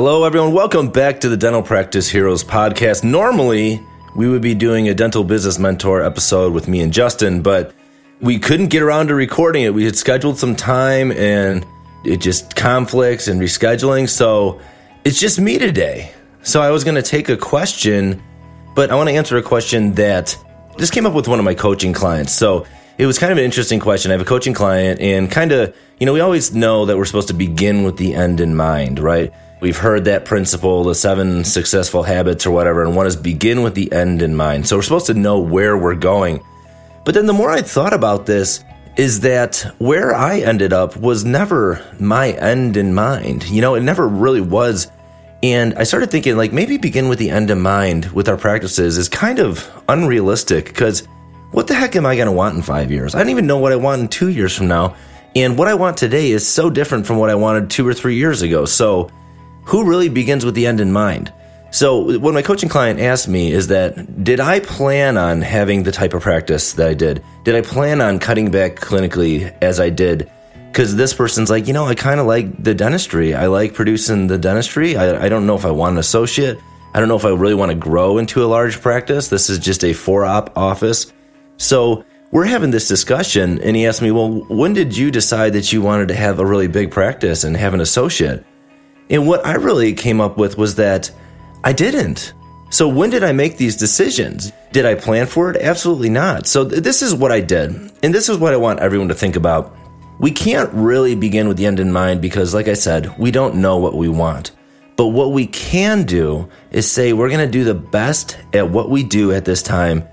Hello, everyone. Welcome back to the Dental Practice Heroes podcast. Normally, we would be doing a dental business mentor episode with me and Justin, but we couldn't get around to recording it. We had scheduled some time and it just conflicts and rescheduling. So it's just me today. So I was going to take a question, but I want to answer a question that just came up with one of my coaching clients. So it was kind of an interesting question. I have a coaching client and kind of, you know, we always know that we're supposed to begin with the end in mind, right? We've heard that principle, the seven successful habits or whatever, and one is begin with the end in mind. So we're supposed to know where we're going. But then the more I thought about this, is that where I ended up was never my end in mind. You know, it never really was. And I started thinking, like, maybe begin with the end in mind with our practices is kind of unrealistic because what the heck am I going to want in five years? I don't even know what I want in two years from now. And what I want today is so different from what I wanted two or three years ago. So, who really begins with the end in mind? So, what my coaching client asked me is that did I plan on having the type of practice that I did? Did I plan on cutting back clinically as I did? Because this person's like, you know, I kind of like the dentistry. I like producing the dentistry. I, I don't know if I want an associate. I don't know if I really want to grow into a large practice. This is just a four op office. So, we're having this discussion, and he asked me, Well, when did you decide that you wanted to have a really big practice and have an associate? And what I really came up with was that I didn't. So when did I make these decisions? Did I plan for it? Absolutely not. So th- this is what I did. And this is what I want everyone to think about. We can't really begin with the end in mind because, like I said, we don't know what we want. But what we can do is say we're going to do the best at what we do at this time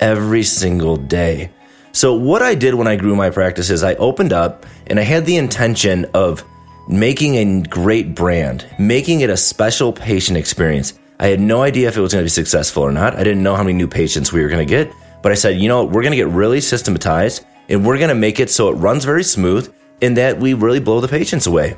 every single day. So, what I did when I grew my practice is I opened up and I had the intention of making a great brand, making it a special patient experience. I had no idea if it was going to be successful or not. I didn't know how many new patients we were going to get, but I said, you know, we're going to get really systematized and we're going to make it so it runs very smooth and that we really blow the patients away.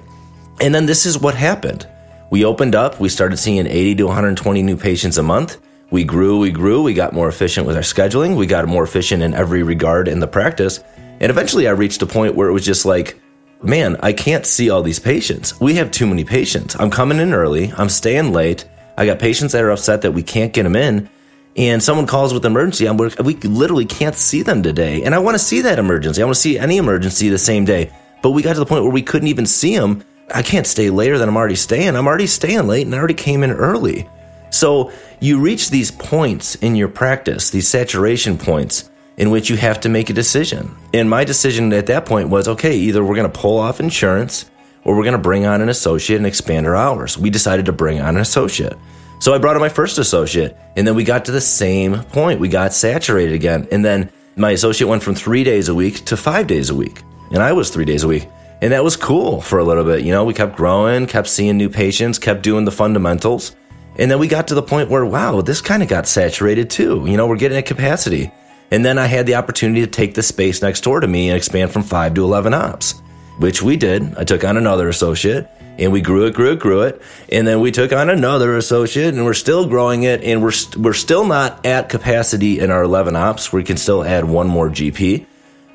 And then this is what happened. We opened up, we started seeing 80 to 120 new patients a month. We grew, we grew, we got more efficient with our scheduling, we got more efficient in every regard in the practice. And eventually I reached a point where it was just like, man, I can't see all these patients. We have too many patients. I'm coming in early. I'm staying late. I got patients that are upset that we can't get them in. And someone calls with emergency. I'm, we literally can't see them today. And I want to see that emergency. I want to see any emergency the same day. But we got to the point where we couldn't even see them. I can't stay later than I'm already staying. I'm already staying late and I already came in early. So you reach these points in your practice, these saturation points in which you have to make a decision. And my decision at that point was okay, either we're going to pull off insurance or we're going to bring on an associate and expand our hours. We decided to bring on an associate. So I brought on my first associate, and then we got to the same point. We got saturated again. And then my associate went from three days a week to five days a week. And I was three days a week. And that was cool for a little bit. You know, we kept growing, kept seeing new patients, kept doing the fundamentals. And then we got to the point where, wow, this kind of got saturated too. You know, we're getting at capacity. And then I had the opportunity to take the space next door to me and expand from five to 11 ops, which we did. I took on another associate and we grew it, grew it, grew it. And then we took on another associate and we're still growing it. And we're, st- we're still not at capacity in our 11 ops. We can still add one more GP.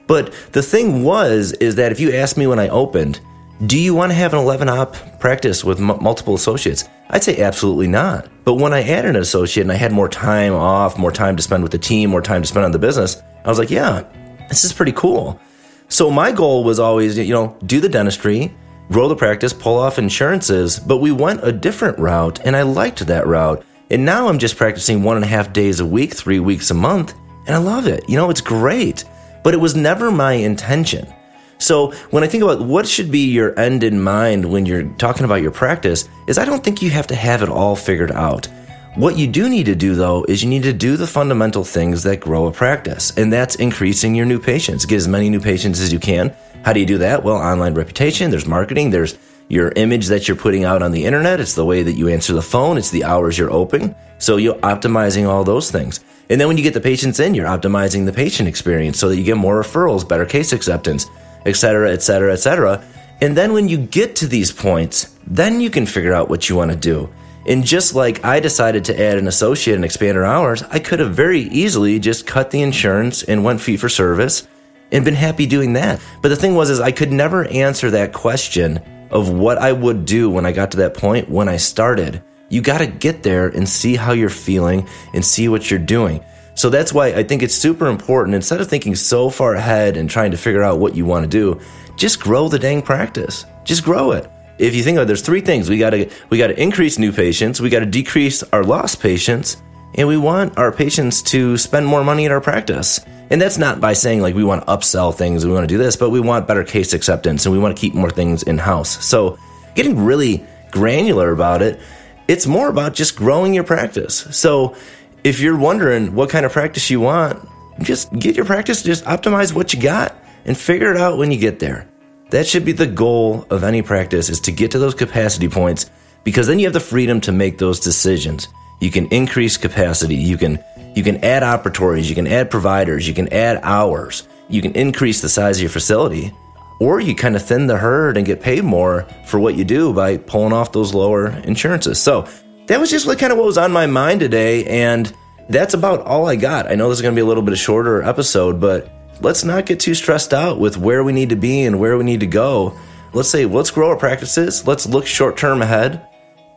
But the thing was, is that if you asked me when I opened, do you want to have an 11 op practice with m- multiple associates? I'd say absolutely not. But when I added an associate and I had more time off, more time to spend with the team, more time to spend on the business, I was like, yeah, this is pretty cool. So my goal was always, you know, do the dentistry, grow the practice, pull off insurances, but we went a different route and I liked that route. And now I'm just practicing one and a half days a week, three weeks a month, and I love it. You know, it's great. But it was never my intention. So when I think about what should be your end in mind when you're talking about your practice, is I don't think you have to have it all figured out. What you do need to do though is you need to do the fundamental things that grow a practice, and that's increasing your new patients. Get as many new patients as you can. How do you do that? Well, online reputation, there's marketing, there's your image that you're putting out on the internet, it's the way that you answer the phone, it's the hours you're open. So you're optimizing all those things. And then when you get the patients in, you're optimizing the patient experience so that you get more referrals, better case acceptance etc., etc., etc. And then when you get to these points, then you can figure out what you want to do. And just like I decided to add an associate and expand our hours, I could have very easily just cut the insurance and went fee for service and been happy doing that. But the thing was is I could never answer that question of what I would do when I got to that point when I started. You got to get there and see how you're feeling and see what you're doing. So that's why I think it's super important. Instead of thinking so far ahead and trying to figure out what you want to do, just grow the dang practice. Just grow it. If you think about it, there's three things. We gotta we gotta increase new patients, we gotta decrease our lost patients, and we want our patients to spend more money in our practice. And that's not by saying like we want to upsell things, we want to do this, but we want better case acceptance and we want to keep more things in house. So getting really granular about it, it's more about just growing your practice. So if you're wondering what kind of practice you want, just get your practice, just optimize what you got and figure it out when you get there. That should be the goal of any practice is to get to those capacity points because then you have the freedom to make those decisions. You can increase capacity. You can you can add operatories, you can add providers, you can add hours, you can increase the size of your facility, or you kind of thin the herd and get paid more for what you do by pulling off those lower insurances. So that was just like kind of what was on my mind today, and that's about all I got. I know this is going to be a little bit of shorter episode, but let's not get too stressed out with where we need to be and where we need to go. Let's say, let's grow our practices. Let's look short term ahead.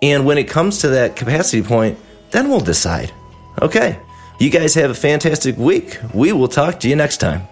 And when it comes to that capacity point, then we'll decide. Okay. You guys have a fantastic week. We will talk to you next time.